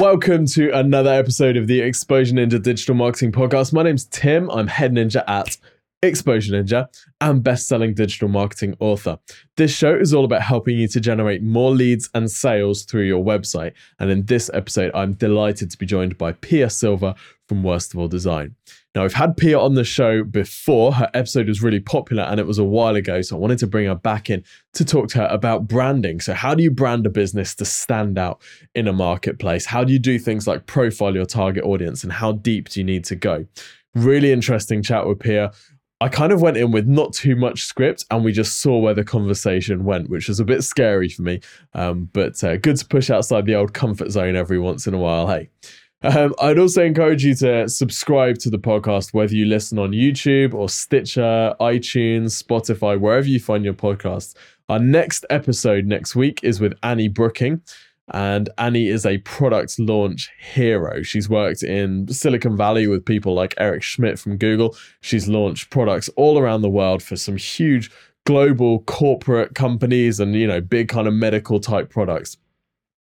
Welcome to another episode of the Exposure Ninja Digital Marketing Podcast. My name's Tim. I'm head ninja at Exposure Ninja and best-selling digital marketing author. This show is all about helping you to generate more leads and sales through your website. And in this episode, I'm delighted to be joined by Pia Silva from Worst of All Design. Now, I've had Pia on the show before. Her episode was really popular and it was a while ago. So I wanted to bring her back in to talk to her about branding. So, how do you brand a business to stand out in a marketplace? How do you do things like profile your target audience and how deep do you need to go? Really interesting chat with Pia. I kind of went in with not too much script and we just saw where the conversation went, which was a bit scary for me. Um, but uh, good to push outside the old comfort zone every once in a while. Hey. Um, I'd also encourage you to subscribe to the podcast, whether you listen on YouTube or Stitcher, iTunes, Spotify, wherever you find your podcasts. Our next episode next week is with Annie Brooking. And Annie is a product launch hero. She's worked in Silicon Valley with people like Eric Schmidt from Google. She's launched products all around the world for some huge global corporate companies and, you know, big kind of medical type products.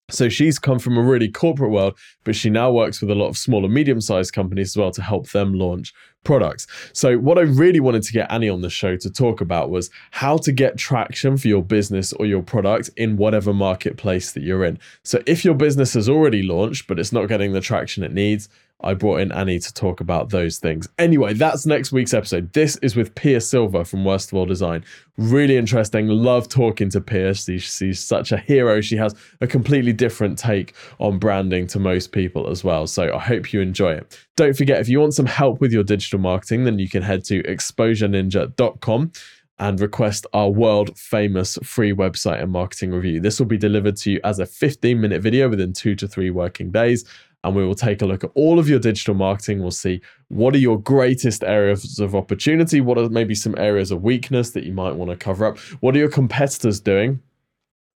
So she's come from a really corporate world, but she now works with a lot of small and medium sized companies as well to help them launch products. So, what I really wanted to get Annie on the show to talk about was how to get traction for your business or your product in whatever marketplace that you're in. So, if your business has already launched, but it's not getting the traction it needs, I brought in Annie to talk about those things. Anyway, that's next week's episode. This is with Pia Silva from Worst of All Design. Really interesting. Love talking to Pia. She's, she's such a hero. She has a completely different take on branding to most people as well. So I hope you enjoy it. Don't forget, if you want some help with your digital marketing, then you can head to exposureninja.com and request our world famous free website and marketing review. This will be delivered to you as a 15 minute video within two to three working days and we will take a look at all of your digital marketing. We'll see what are your greatest areas of opportunity, what are maybe some areas of weakness that you might want to cover up, what are your competitors doing,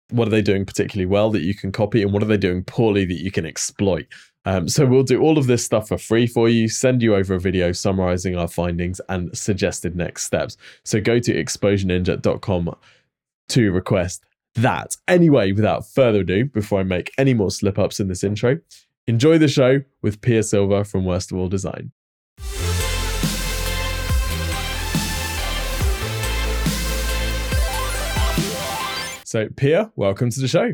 what are they doing particularly well that you can copy, and what are they doing poorly that you can exploit. Um, so we'll do all of this stuff for free for you, send you over a video summarizing our findings and suggested next steps. So go to exposureninja.com to request that. Anyway, without further ado, before I make any more slip ups in this intro, Enjoy the show with Pia Silva from Worst of All Design. So, Pia, welcome to the show.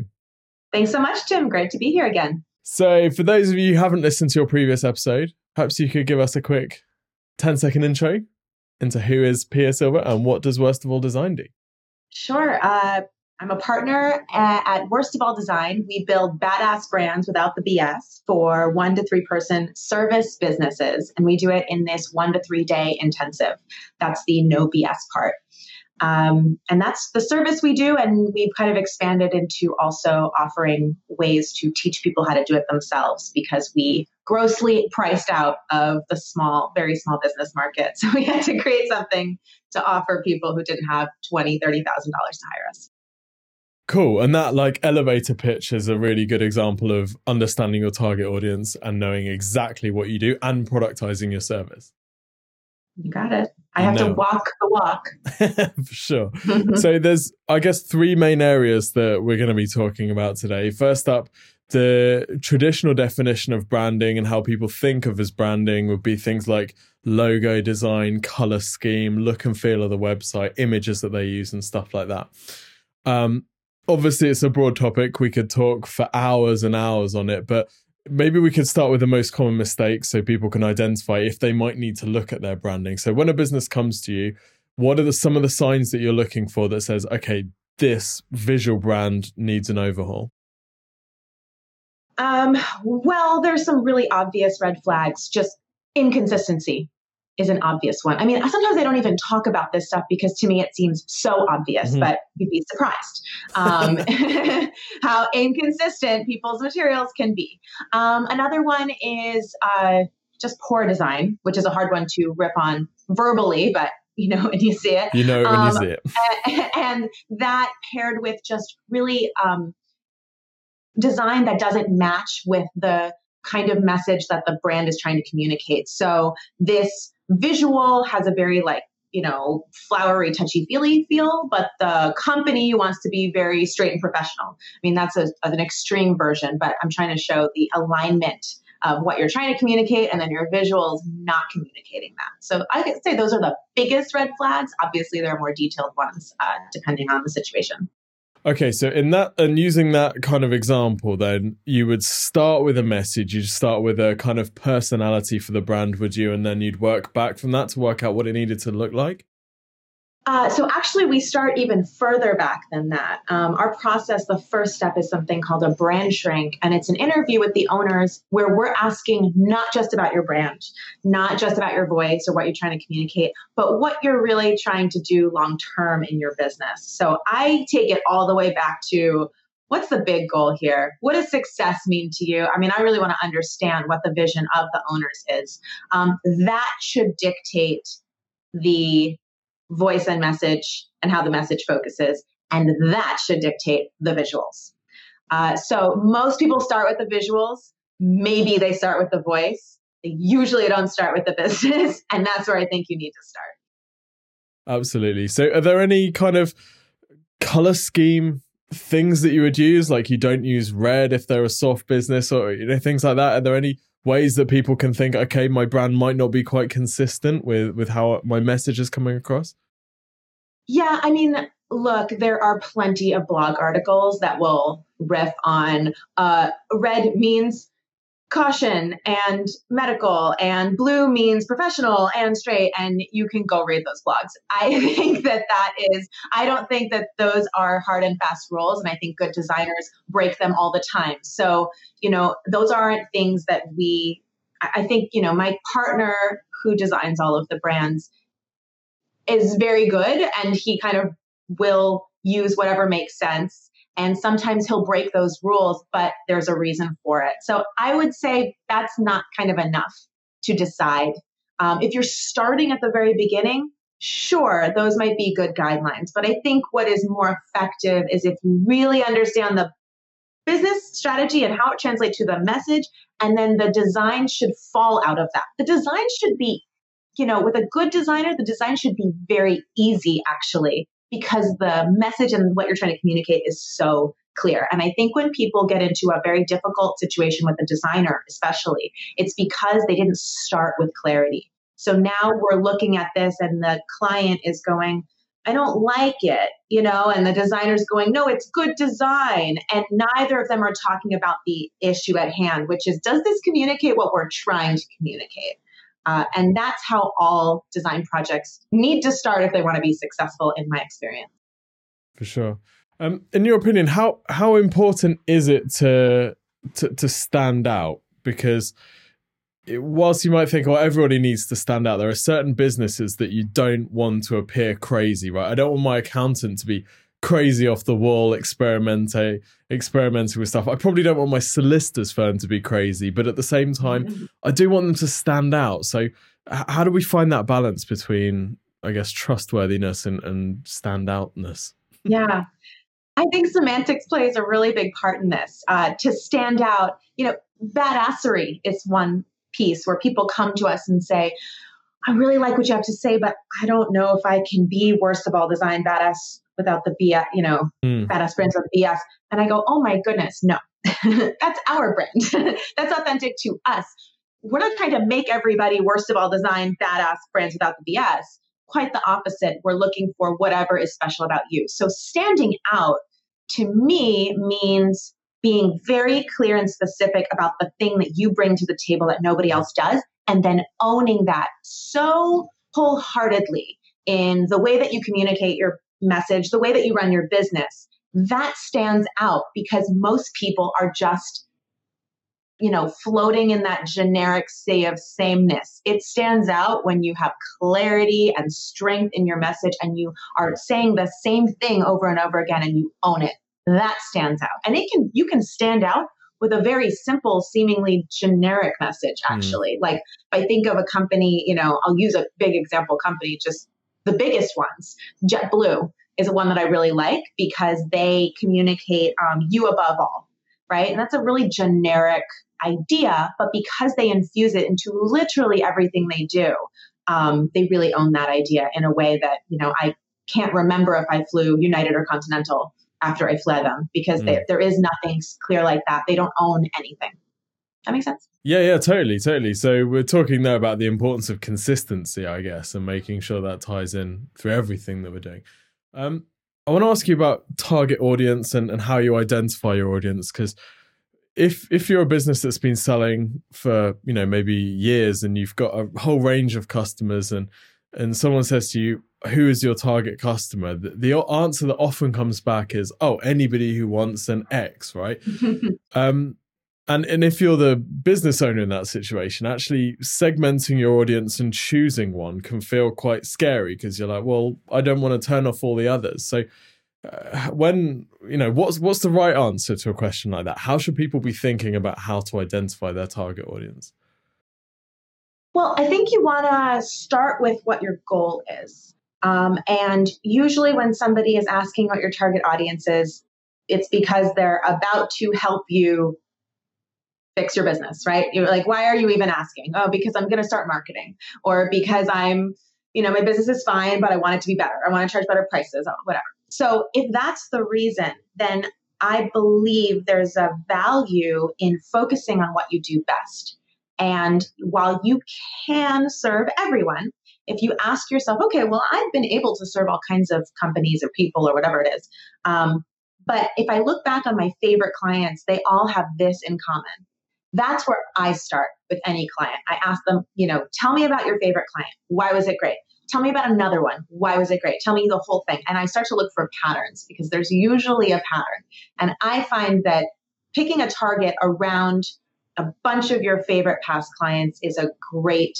Thanks so much, Tim. Great to be here again. So, for those of you who haven't listened to your previous episode, perhaps you could give us a quick 10 second intro into who is Pia Silva and what does Worst of All Design do? Sure. Uh, I'm a partner at, at Worst of All Design. We build badass brands without the BS for one to three person service businesses. And we do it in this one to three day intensive. That's the no BS part. Um, and that's the service we do. And we've kind of expanded into also offering ways to teach people how to do it themselves because we grossly priced out of the small, very small business market. So we had to create something to offer people who didn't have $20,000, $30,000 to hire us. Cool. And that like elevator pitch is a really good example of understanding your target audience and knowing exactly what you do and productizing your service. You got it. I have no. to walk the walk. For sure. so there's I guess three main areas that we're going to be talking about today. First up, the traditional definition of branding and how people think of as branding would be things like logo design, color scheme, look and feel of the website, images that they use, and stuff like that. Um, obviously it's a broad topic. We could talk for hours and hours on it, but maybe we could start with the most common mistakes so people can identify if they might need to look at their branding. So when a business comes to you, what are the, some of the signs that you're looking for that says, okay, this visual brand needs an overhaul? Um, well, there's some really obvious red flags, just inconsistency is an obvious one. I mean, sometimes I don't even talk about this stuff because to me it seems so obvious, mm-hmm. but you'd be surprised um, how inconsistent people's materials can be. Um, another one is uh, just poor design, which is a hard one to rip on verbally, but you know when you see it. You know when um, you see it. And, and, that paired with just really um, design that doesn't match with the kind of message that the brand is trying to communicate. So this visual has a very like you know, flowery, touchy feely feel, but the company wants to be very straight and professional. I mean, that's a, an extreme version, but I'm trying to show the alignment of what you're trying to communicate and then your visuals not communicating that. So I could say those are the biggest red flags. Obviously, there are more detailed ones uh, depending on the situation. Okay, so in that and using that kind of example, then you would start with a message. You'd start with a kind of personality for the brand, would you? And then you'd work back from that to work out what it needed to look like. Uh, so actually, we start even further back than that. Um, our process, the first step is something called a brand shrink, and it's an interview with the owners where we're asking not just about your brand, not just about your voice or what you're trying to communicate, but what you're really trying to do long term in your business. So I take it all the way back to what's the big goal here? What does success mean to you? I mean, I really want to understand what the vision of the owners is. Um, that should dictate the voice and message and how the message focuses. And that should dictate the visuals. Uh, so most people start with the visuals. Maybe they start with the voice. They usually don't start with the business. And that's where I think you need to start. Absolutely. So are there any kind of color scheme things that you would use? Like you don't use red if they're a soft business or you know things like that. Are there any ways that people can think, okay, my brand might not be quite consistent with with how my message is coming across? Yeah, I mean, look, there are plenty of blog articles that will riff on uh, red means caution and medical and blue means professional and straight and you can go read those blogs i think that that is i don't think that those are hard and fast rules and i think good designers break them all the time so you know those aren't things that we i think you know my partner who designs all of the brands is very good and he kind of will use whatever makes sense. And sometimes he'll break those rules, but there's a reason for it. So I would say that's not kind of enough to decide. Um, if you're starting at the very beginning, sure, those might be good guidelines. But I think what is more effective is if you really understand the business strategy and how it translates to the message, and then the design should fall out of that. The design should be you know, with a good designer, the design should be very easy actually, because the message and what you're trying to communicate is so clear. And I think when people get into a very difficult situation with a designer, especially, it's because they didn't start with clarity. So now we're looking at this and the client is going, I don't like it, you know, and the designer's going, no, it's good design. And neither of them are talking about the issue at hand, which is, does this communicate what we're trying to communicate? Uh, and that's how all design projects need to start if they want to be successful, in my experience. For sure. Um, in your opinion, how how important is it to to, to stand out? Because it, whilst you might think, well, everybody needs to stand out, there are certain businesses that you don't want to appear crazy, right? I don't want my accountant to be crazy off the wall experimenting experimenting with stuff. I probably don't want my solicitor's firm to be crazy, but at the same time, mm-hmm. I do want them to stand out. So how do we find that balance between I guess trustworthiness and, and standoutness? Yeah. I think semantics plays a really big part in this. Uh, to stand out, you know, badassery is one piece where people come to us and say, I really like what you have to say, but I don't know if I can be worst of all design badass without the BS, you know, mm. badass brands without BS. And I go, oh my goodness, no, that's our brand. that's authentic to us. We're not trying to make everybody worst of all design badass brands without the BS. Quite the opposite. We're looking for whatever is special about you. So standing out to me means being very clear and specific about the thing that you bring to the table that nobody else does, and then owning that so wholeheartedly in the way that you communicate your message, the way that you run your business, that stands out because most people are just you know floating in that generic sea of sameness it stands out when you have clarity and strength in your message and you are saying the same thing over and over again and you own it that stands out and it can you can stand out with a very simple seemingly generic message hmm. actually mm. like if i think of a company you know i'll use a big example company just the biggest ones. JetBlue is one that I really like because they communicate um, you above all, right? And that's a really generic idea, but because they infuse it into literally everything they do, um, they really own that idea in a way that you know I can't remember if I flew United or Continental after I fled them because mm. they, there is nothing clear like that. They don't own anything. That makes sense. Yeah, yeah, totally, totally. So we're talking there about the importance of consistency, I guess, and making sure that ties in through everything that we're doing. Um, I want to ask you about target audience and, and how you identify your audience because if if you're a business that's been selling for you know maybe years and you've got a whole range of customers and and someone says to you who is your target customer the, the answer that often comes back is oh anybody who wants an x right um and and if you're the business owner in that situation actually segmenting your audience and choosing one can feel quite scary because you're like well i don't want to turn off all the others. So uh, when you know what's what's the right answer to a question like that? How should people be thinking about how to identify their target audience? Well i think you want to start with what your goal is. Um, and usually when somebody is asking what your target audience is it's because they're about to help you fix your business right you're like why are you even asking oh because i'm going to start marketing or because i'm you know my business is fine but i want it to be better i want to charge better prices whatever so if that's the reason, then I believe there's a value in focusing on what you do best. And while you can serve everyone, if you ask yourself, okay, well, I've been able to serve all kinds of companies or people or whatever it is. Um, but if I look back on my favorite clients, they all have this in common. That's where I start with any client. I ask them, you know, tell me about your favorite client. Why was it great? Tell me about another one. Why was it great? Tell me the whole thing. And I start to look for patterns because there's usually a pattern. And I find that picking a target around a bunch of your favorite past clients is a great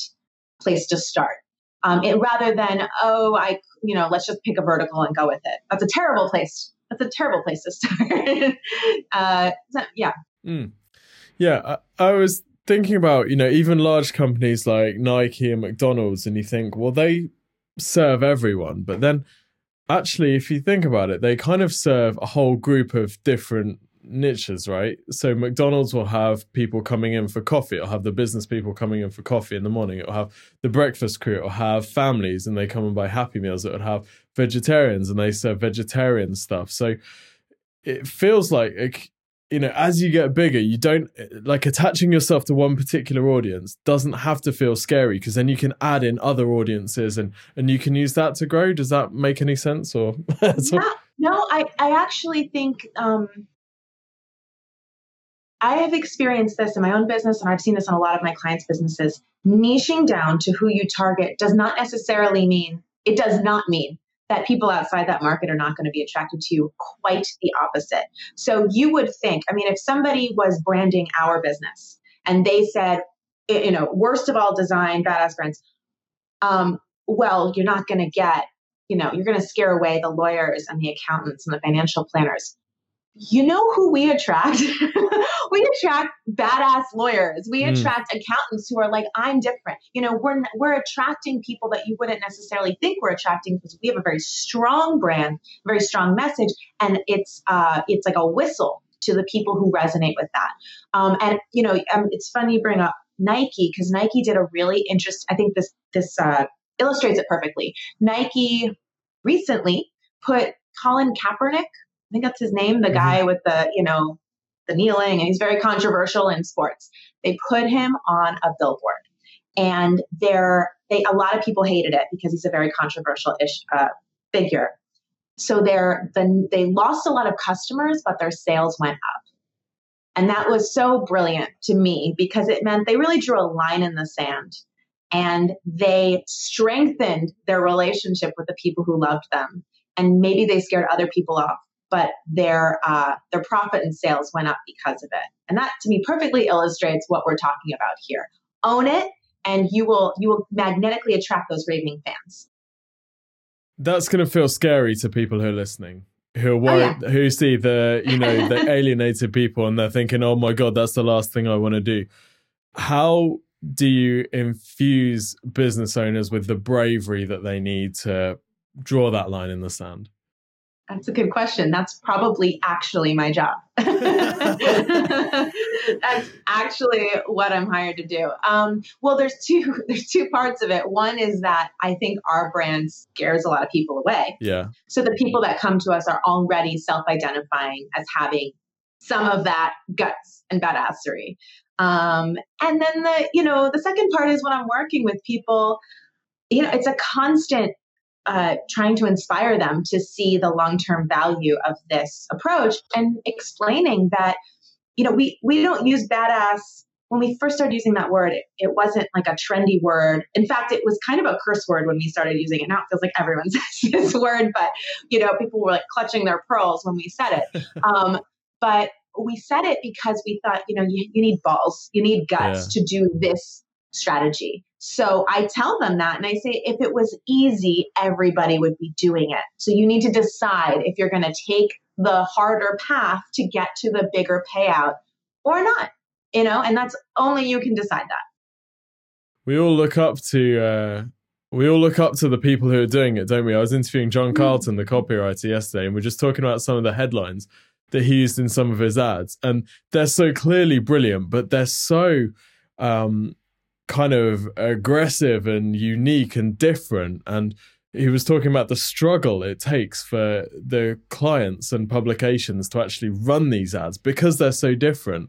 place to start. Um, it, rather than, oh, I, you know, let's just pick a vertical and go with it. That's a terrible place. That's a terrible place to start. uh, so, yeah. Mm. Yeah. I, I was thinking about, you know, even large companies like Nike and McDonald's, and you think, well, they serve everyone. But then, actually, if you think about it, they kind of serve a whole group of different niches, right? So McDonald's will have people coming in for coffee. It'll have the business people coming in for coffee in the morning. It'll have the breakfast crew. It'll have families and they come and buy Happy Meals. It'll have vegetarians and they serve vegetarian stuff. So it feels like you know, as you get bigger, you don't like attaching yourself to one particular audience doesn't have to feel scary because then you can add in other audiences and and you can use that to grow. Does that make any sense? Or yeah, no, I I actually think um, I have experienced this in my own business, and I've seen this in a lot of my clients' businesses. Niching down to who you target does not necessarily mean it does not mean that people outside that market are not going to be attracted to quite the opposite. So you would think, I mean, if somebody was branding our business and they said, you know, worst of all design, badass brands, um, well, you're not going to get, you know, you're going to scare away the lawyers and the accountants and the financial planners you know who we attract? we attract badass lawyers. We mm. attract accountants who are like, I'm different. You know, we're we're attracting people that you wouldn't necessarily think we're attracting because we have a very strong brand, very strong message, and it's uh, it's like a whistle to the people who resonate with that. Um, and you know, um, it's funny you bring up Nike because Nike did a really interesting. I think this this uh, illustrates it perfectly. Nike recently put Colin Kaepernick I think that's his name, the mm-hmm. guy with the, you know, the kneeling, and he's very controversial in sports. They put him on a billboard, and there, they a lot of people hated it because he's a very controversial ish uh, figure. So they're the, they lost a lot of customers, but their sales went up. And that was so brilliant to me because it meant they really drew a line in the sand and they strengthened their relationship with the people who loved them. And maybe they scared other people off but their uh, their profit and sales went up because of it. And that to me perfectly illustrates what we're talking about here. Own it, and you will you will magnetically attract those raving fans. That's going to feel scary to people who are listening, who are worried, oh, yeah. who see the you know the alienated people, and they're thinking, "Oh my god, that's the last thing I want to do." How do you infuse business owners with the bravery that they need to draw that line in the sand? That's a good question. That's probably actually my job. That's actually what I'm hired to do. Um, well, there's two there's two parts of it. One is that I think our brand scares a lot of people away. Yeah. So the people that come to us are already self-identifying as having some of that guts and badassery. Um, and then the you know the second part is when I'm working with people, you know, it's a constant uh, trying to inspire them to see the long-term value of this approach and explaining that you know we we don't use badass. When we first started using that word it, it wasn't like a trendy word. In fact it was kind of a curse word when we started using it. Now it feels like everyone says this word but you know people were like clutching their pearls when we said it. Um, but we said it because we thought you know you, you need balls you need guts yeah. to do this strategy so I tell them that and I say, if it was easy, everybody would be doing it. So you need to decide if you're going to take the harder path to get to the bigger payout or not, you know, and that's only you can decide that. We all look up to, uh, we all look up to the people who are doing it, don't we? I was interviewing John mm-hmm. Carlton, the copywriter, yesterday, and we're just talking about some of the headlines that he used in some of his ads. And they're so clearly brilliant, but they're so, um, kind of aggressive and unique and different. And he was talking about the struggle it takes for the clients and publications to actually run these ads because they're so different.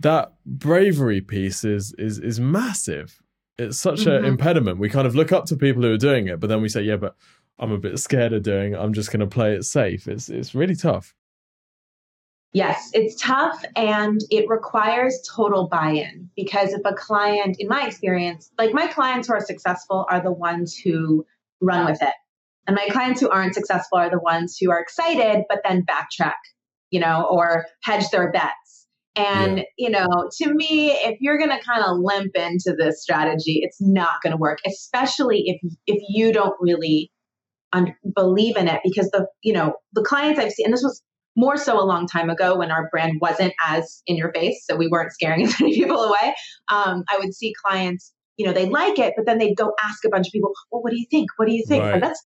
That bravery piece is is is massive. It's such mm-hmm. an impediment. We kind of look up to people who are doing it, but then we say, "Yeah, but I'm a bit scared of doing. It. I'm just going to play it safe." It's it's really tough. Yes, it's tough and it requires total buy in because if a client, in my experience, like my clients who are successful are the ones who run with it. And my clients who aren't successful are the ones who are excited, but then backtrack, you know, or hedge their bets. And, yeah. you know, to me, if you're going to kind of limp into this strategy, it's not going to work, especially if, if you don't really un- believe in it because the, you know, the clients I've seen, and this was more so a long time ago when our brand wasn't as in your face, so we weren't scaring as many people away. Um, I would see clients, you know, they like it, but then they'd go ask a bunch of people, well, what do you think? What do you think? Right. that's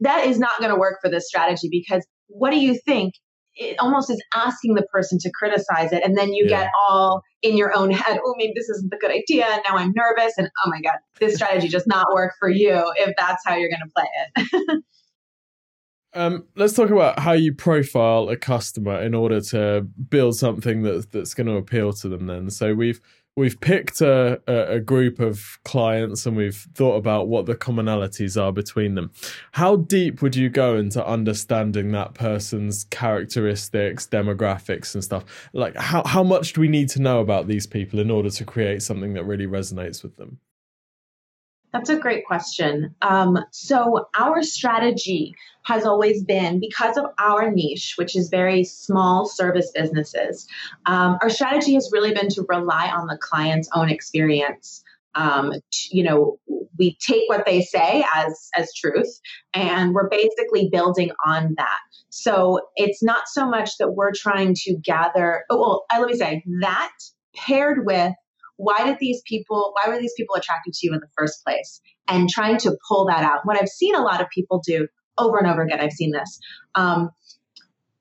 that is not going to work for this strategy because what do you think? It almost is asking the person to criticize it, and then you yeah. get all in your own head. Oh, maybe this isn't a good idea. And now I'm nervous, and oh my god, this strategy does not work for you if that's how you're going to play it. Um, let's talk about how you profile a customer in order to build something that, that's going to appeal to them. Then, so we've we've picked a, a, group of clients and we've thought about what the commonalities are between them. How deep would you go into understanding that person's characteristics, demographics, and stuff? Like, how how much do we need to know about these people in order to create something that really resonates with them? That's a great question. Um, so, our strategy has always been because of our niche, which is very small service businesses, um, our strategy has really been to rely on the client's own experience. Um, you know, we take what they say as as truth, and we're basically building on that. So it's not so much that we're trying to gather. Oh, well, let me say that paired with why did these people why were these people attracted to you in the first place? And trying to pull that out. What i've seen a lot of people do over and over again i've seen this. Um,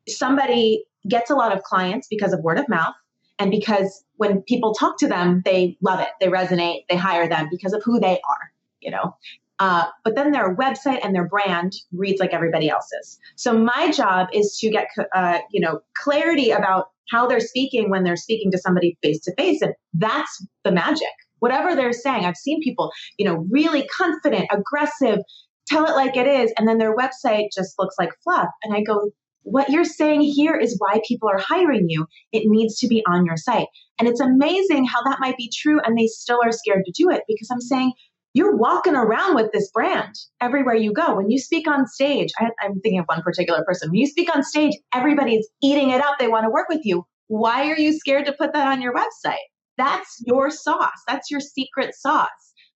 somebody gets a lot of clients because of word of mouth and because when people talk to them they love it. They resonate. They hire them because of who they are you know? Uh, but then their website and their brand reads like everybody else's. So my job is to get uh, you know clarity about how they're speaking when they're speaking to somebody face to face. And that's the magic. Whatever they're saying, I've seen people, you know, really confident, aggressive, tell it like it is. And then their website just looks like fluff. And I go, what you're saying here is why people are hiring you. It needs to be on your site. And it's amazing how that might be true and they still are scared to do it because I'm saying you're walking around with this brand everywhere you go. When you speak on stage, I, am thinking of one particular person. When you speak on stage, everybody's eating it up. They want to work with you. Why are you scared to put that on your website? That's your sauce. That's your secret sauce.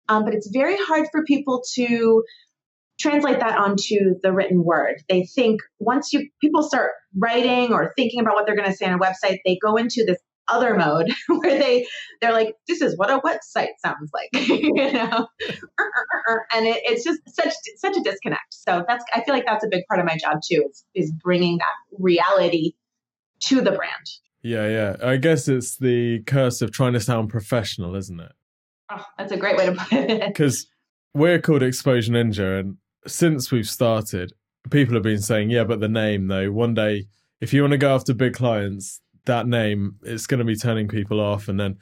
Um, but it's very hard for people to translate that onto the written word. They think once you people start writing or thinking about what they're going to say on a website, they go into this other mode where they they're like, this is what a website sounds like, you know, and it, it's just such such a disconnect. So that's I feel like that's a big part of my job too is is bringing that reality to the brand. Yeah, yeah. I guess it's the curse of trying to sound professional, isn't it? Oh, that's a great way to put it. Because we're called Exposure Ninja, and since we've started, people have been saying, yeah, but the name though, one day, if you want to go after big clients, that name, it's going to be turning people off. And then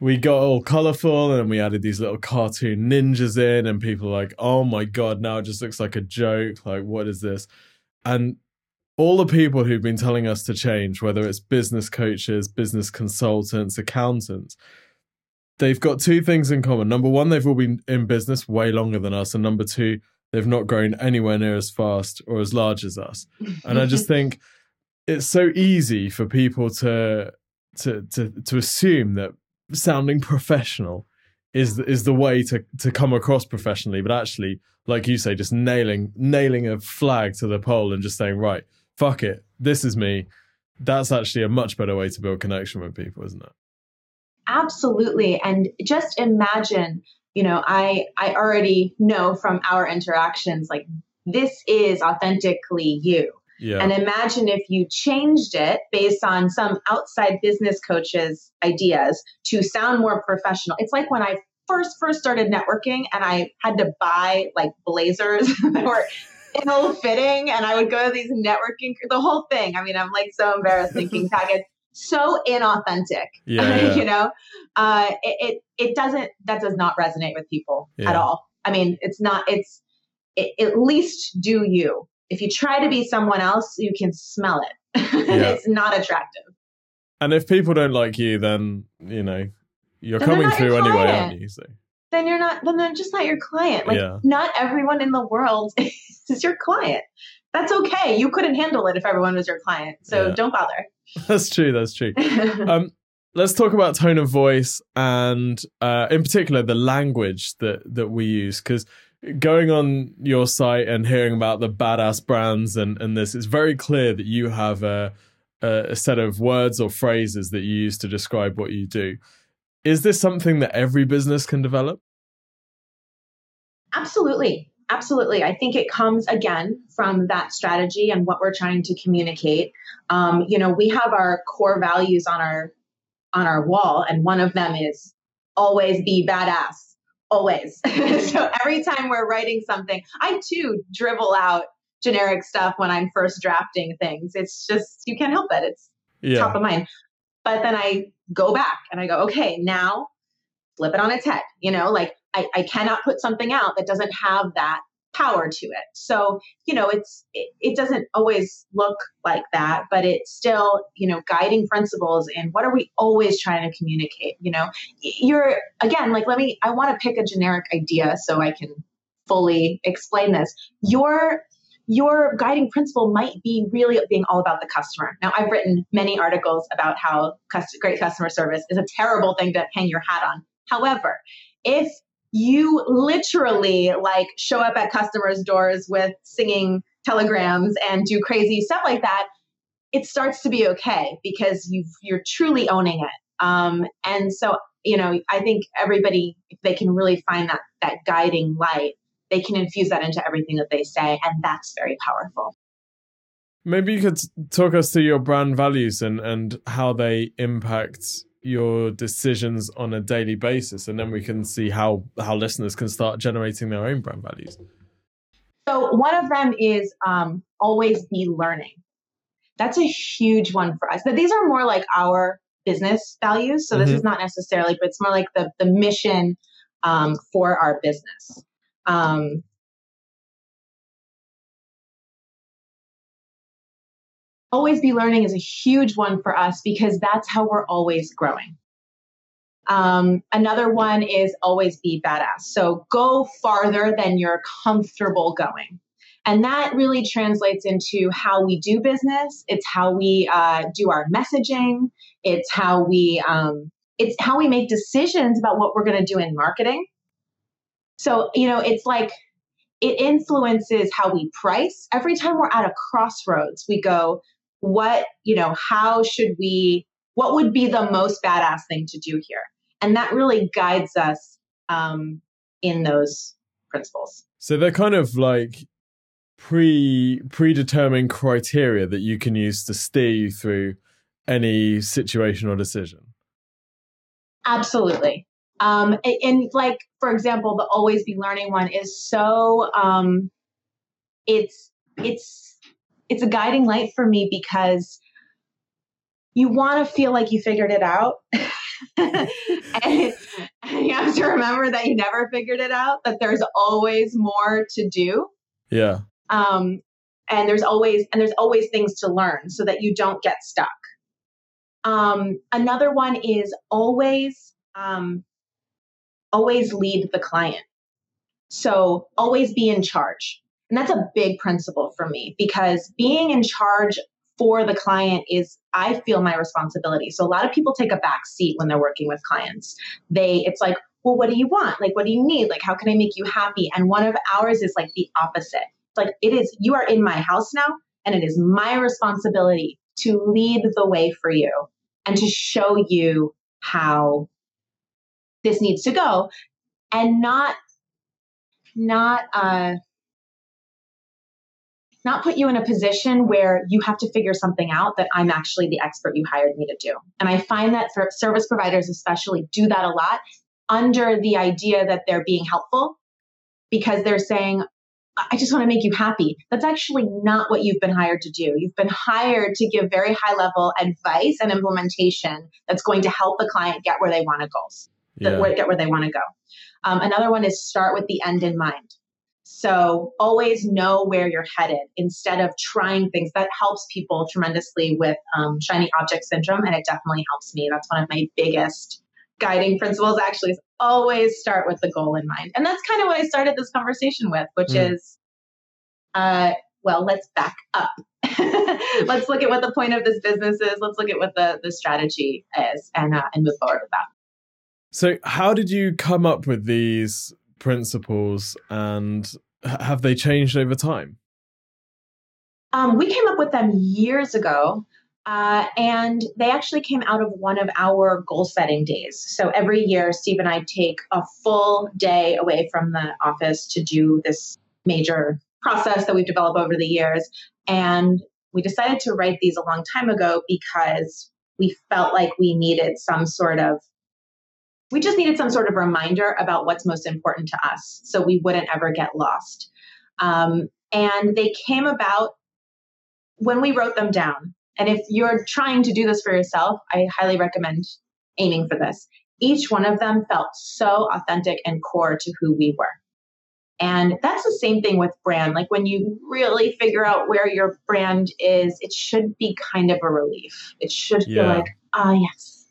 we got all colorful and we added these little cartoon ninjas in, and people are like, oh my God, now it just looks like a joke. Like, what is this? And all the people who've been telling us to change, whether it's business coaches, business consultants, accountants, they've got two things in common. Number one, they've all been in business way longer than us. And number two, they've not grown anywhere near as fast or as large as us. And I just think it's so easy for people to to to to assume that sounding professional is is the way to to come across professionally, but actually, like you say, just nailing nailing a flag to the pole and just saying, right, fuck it, this is me. That's actually a much better way to build connection with people, isn't it? Absolutely. And just imagine, you know, I I already know from our interactions like this is authentically you. Yeah. And imagine if you changed it based on some outside business coach's ideas to sound more professional. It's like when I first first started networking and I had to buy like blazers that were ill fitting and I would go to these networking the whole thing. I mean, I'm like so embarrassed thinking package so inauthentic. Yeah, yeah. you know, uh, it, it, it doesn't that does not resonate with people yeah. at all. I mean, it's not. It's it, at least do you. If you try to be someone else, you can smell it. Yeah. it's not attractive. And if people don't like you, then you know you're then coming through anyway, aren't you? So. Then you're not. Then they're just not your client. Like yeah. not everyone in the world is your client. That's okay. You couldn't handle it if everyone was your client. So yeah. don't bother. That's true. That's true. um, let's talk about tone of voice and, uh, in particular, the language that that we use. Because going on your site and hearing about the badass brands and and this, it's very clear that you have a a set of words or phrases that you use to describe what you do. Is this something that every business can develop? Absolutely. Absolutely. I think it comes again from that strategy and what we're trying to communicate. Um, you know, we have our core values on our on our wall, and one of them is always be badass. Always. Mm-hmm. so every time we're writing something, I too dribble out generic stuff when I'm first drafting things. It's just you can't help it. It's yeah. top of mind. But then I go back and I go, okay, now flip it on its head. You know, like I, I cannot put something out that doesn't have that power to it. So, you know, it's it, it, doesn't always look like that, but it's still, you know, guiding principles and what are we always trying to communicate, you know? You're again, like let me I want to pick a generic idea so I can fully explain this. Your your guiding principle might be really being all about the customer. Now, I've written many articles about how great customer service is a terrible thing to hang your hat on. However, if you literally like show up at customers' doors with singing telegrams and do crazy stuff like that, it starts to be okay because you you're truly owning it. Um, and so, you know, I think everybody, if they can really find that that guiding light, they can infuse that into everything that they say, and that's very powerful. Maybe you could talk us through your brand values and and how they impact your decisions on a daily basis and then we can see how how listeners can start generating their own brand values. So one of them is um, always be learning. That's a huge one for us but these are more like our business values so this mm-hmm. is not necessarily but it's more like the the mission um, for our business. Um, always be learning is a huge one for us because that's how we're always growing. Um, another one is always be badass. So go farther than you're comfortable going. And that really translates into how we do business. It's how we uh, do our messaging. It's how we um, it's how we make decisions about what we're going to do in marketing. So you know, it's like it influences how we price. Every time we're at a crossroads, we go, what, you know, how should we what would be the most badass thing to do here? And that really guides us um, in those principles. So they're kind of like pre predetermined criteria that you can use to steer you through any situation or decision. Absolutely. Um, and, and, like for example, the always be learning one is so um, it's it's it's a guiding light for me because you want to feel like you figured it out. and, and, you have to remember that you never figured it out, that there's always more to do. Yeah. Um, and there's always and there's always things to learn so that you don't get stuck. Um, another one is always um, always lead the client. So always be in charge. And that's a big principle for me because being in charge for the client is I feel my responsibility. So a lot of people take a back seat when they're working with clients. They it's like, well, what do you want? Like, what do you need? Like, how can I make you happy? And one of ours is like the opposite. It's like it is you are in my house now, and it is my responsibility to lead the way for you and to show you how this needs to go and not not uh not put you in a position where you have to figure something out that I'm actually the expert you hired me to do. And I find that for service providers, especially, do that a lot under the idea that they're being helpful because they're saying, I just want to make you happy. That's actually not what you've been hired to do. You've been hired to give very high level advice and implementation that's going to help the client get where they want to go, yeah. get where they want to go. Um, another one is start with the end in mind. So always know where you're headed instead of trying things. That helps people tremendously with um, shiny object syndrome, and it definitely helps me. That's one of my biggest guiding principles. Actually, is always start with the goal in mind, and that's kind of what I started this conversation with, which mm. is, uh, well, let's back up. let's look at what the point of this business is. Let's look at what the the strategy is, and uh, and move forward with that. So, how did you come up with these principles and have they changed over time? Um, we came up with them years ago. Uh, and they actually came out of one of our goal setting days. So every year, Steve and I take a full day away from the office to do this major process that we've developed over the years. And we decided to write these a long time ago because we felt like we needed some sort of we just needed some sort of reminder about what's most important to us so we wouldn't ever get lost. Um, and they came about when we wrote them down. And if you're trying to do this for yourself, I highly recommend aiming for this. Each one of them felt so authentic and core to who we were. And that's the same thing with brand. Like when you really figure out where your brand is, it should be kind of a relief. It should yeah. feel like, ah, oh, yes,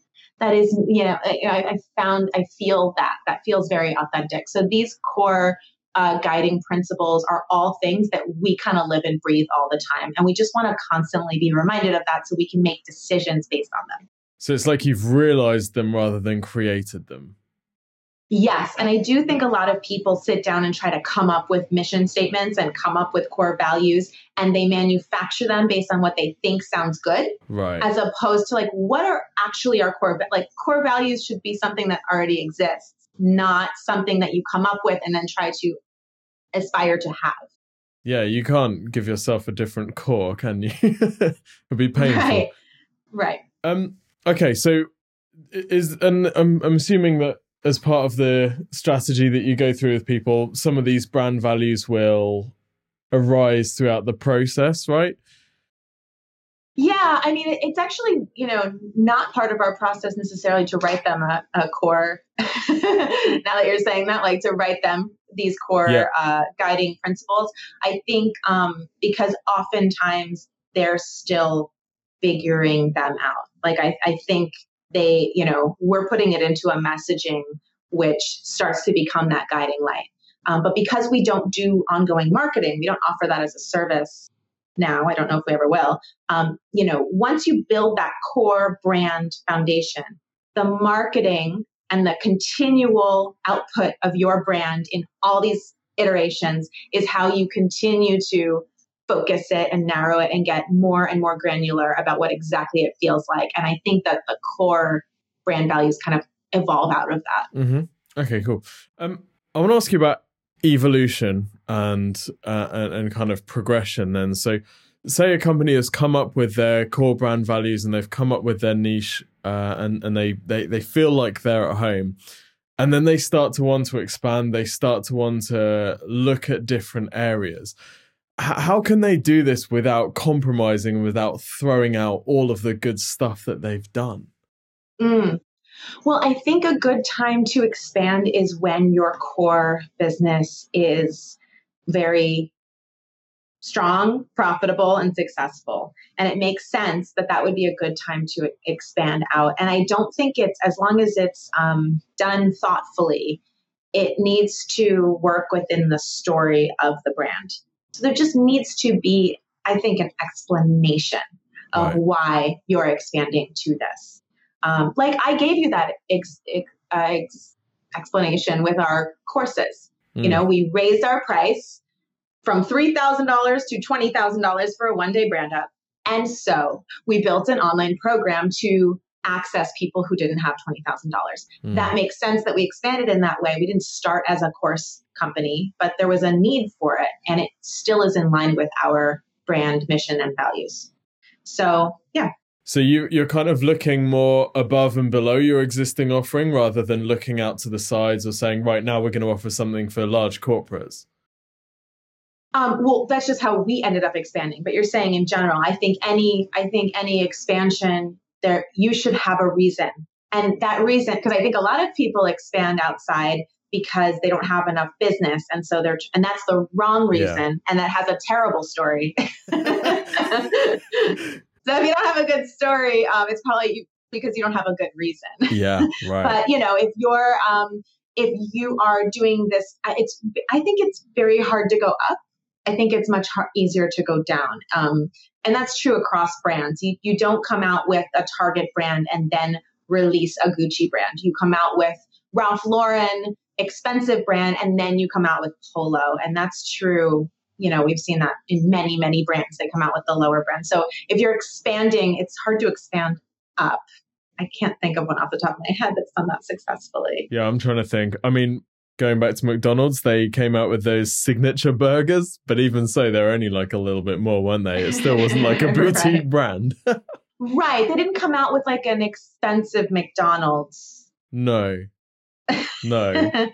that is, you know, I, I found, I feel that, that feels very authentic. So these core uh, guiding principles are all things that we kind of live and breathe all the time. And we just want to constantly be reminded of that so we can make decisions based on them. So it's like you've realized them rather than created them. Yes. And I do think a lot of people sit down and try to come up with mission statements and come up with core values and they manufacture them based on what they think sounds good. Right. As opposed to like, what are actually our core, like core values should be something that already exists, not something that you come up with and then try to aspire to have. Yeah. You can't give yourself a different core, can you? It'd be painful. Right. Right. Um, okay. So is, and I'm, I'm assuming that as part of the strategy that you go through with people, some of these brand values will arise throughout the process, right? Yeah, I mean, it's actually, you know, not part of our process necessarily to write them a, a core. now that you're saying that, like to write them these core yeah. uh, guiding principles. I think um, because oftentimes they're still figuring them out. Like, I, I think they, you know, we're putting it into a messaging which starts to become that guiding light. Um, but because we don't do ongoing marketing, we don't offer that as a service now. I don't know if we ever will. Um, you know, once you build that core brand foundation, the marketing and the continual output of your brand in all these iterations is how you continue to focus it and narrow it and get more and more granular about what exactly it feels like. And I think that the core brand values kind of evolve out of that. Mm-hmm. Okay, cool. Um, I want to ask you about evolution and, uh, and and kind of progression. Then, so say a company has come up with their core brand values and they've come up with their niche, uh, and and they they they feel like they're at home. And then they start to want to expand. They start to want to look at different areas how can they do this without compromising, and without throwing out all of the good stuff that they've done? Mm. Well, I think a good time to expand is when your core business is very strong, profitable, and successful. And it makes sense that that would be a good time to expand out. And I don't think it's, as long as it's um, done thoughtfully, it needs to work within the story of the brand. So there just needs to be, I think, an explanation of right. why you're expanding to this. Um, like I gave you that ex, ex, uh, ex, explanation with our courses. Mm. You know, we raised our price from $3,000 to $20,000 for a one day brand up. And so we built an online program to access people who didn't have $20,000. Mm. That makes sense that we expanded in that way. We didn't start as a course company, but there was a need for it and it still is in line with our brand mission and values. So, yeah. So you you're kind of looking more above and below your existing offering rather than looking out to the sides or saying right now we're going to offer something for large corporates. Um, well, that's just how we ended up expanding. But you're saying in general, I think any I think any expansion there you should have a reason. And that reason, because I think a lot of people expand outside because they don't have enough business and so they're and that's the wrong reason yeah. and that has a terrible story so if you don't have a good story um, it's probably you, because you don't have a good reason yeah right but you know if you're um, if you are doing this it's i think it's very hard to go up i think it's much easier to go down um, and that's true across brands. You, you don't come out with a target brand and then release a gucci brand. You come out with ralph lauren expensive brand and then you come out with polo and that's true. You know we've seen that in many many brands they come out with the lower brand. So if you're expanding it's hard to expand up. I can't think of one off the top of my head that's done that successfully. Yeah i'm trying to think. I mean going back to mcdonald's they came out with those signature burgers but even so they're only like a little bit more weren't they it still wasn't like a boutique right. brand right they didn't come out with like an expensive mcdonald's no no.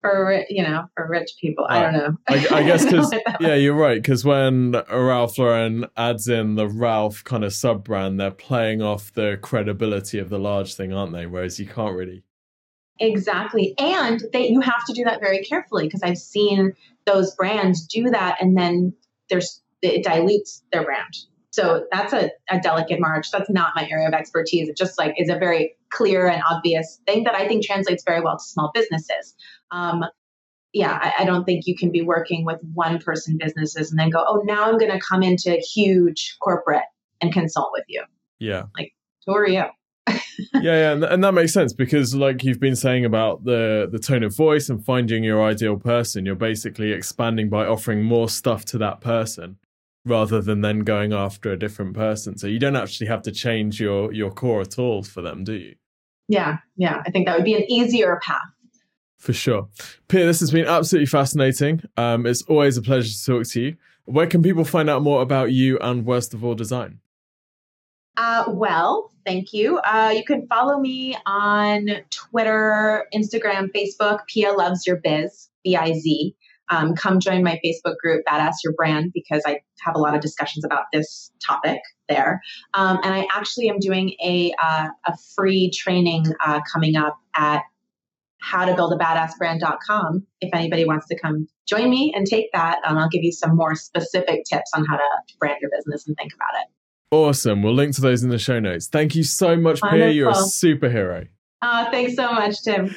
for you know, for rich people, I don't uh, know. I, I guess because yeah, you're right. Because when Ralph Lauren adds in the Ralph kind of sub brand, they're playing off the credibility of the large thing, aren't they? Whereas you can't really. Exactly, and they you have to do that very carefully because I've seen those brands do that, and then there's it dilutes their brand. So that's a, a delicate march. That's not my area of expertise. It just like is a very clear and obvious thing that I think translates very well to small businesses. Um, yeah, I, I, don't think you can be working with one person businesses and then go, oh, now I'm going to come into huge corporate and consult with you. Yeah. Like, who are you? Yeah, yeah, and, and that makes sense because, like you've been saying about the the tone of voice and finding your ideal person, you're basically expanding by offering more stuff to that person rather than then going after a different person. So you don't actually have to change your your core at all for them, do you? Yeah, yeah. I think that would be an easier path. For sure. Pia, this has been absolutely fascinating. Um, it's always a pleasure to talk to you. Where can people find out more about you and Worst of All Design? Uh, well, thank you. Uh, you can follow me on Twitter, Instagram, Facebook. Pia Loves Your Biz, B I Z um, come join my Facebook group, Badass Your Brand, because I have a lot of discussions about this topic there. Um, and I actually am doing a, uh, a free training uh, coming up at how to build a badass brand.com. If anybody wants to come join me and take that, um, I'll give you some more specific tips on how to brand your business and think about it. Awesome. We'll link to those in the show notes. Thank you so much, Pia. You're a superhero. Uh, thanks so much, Tim.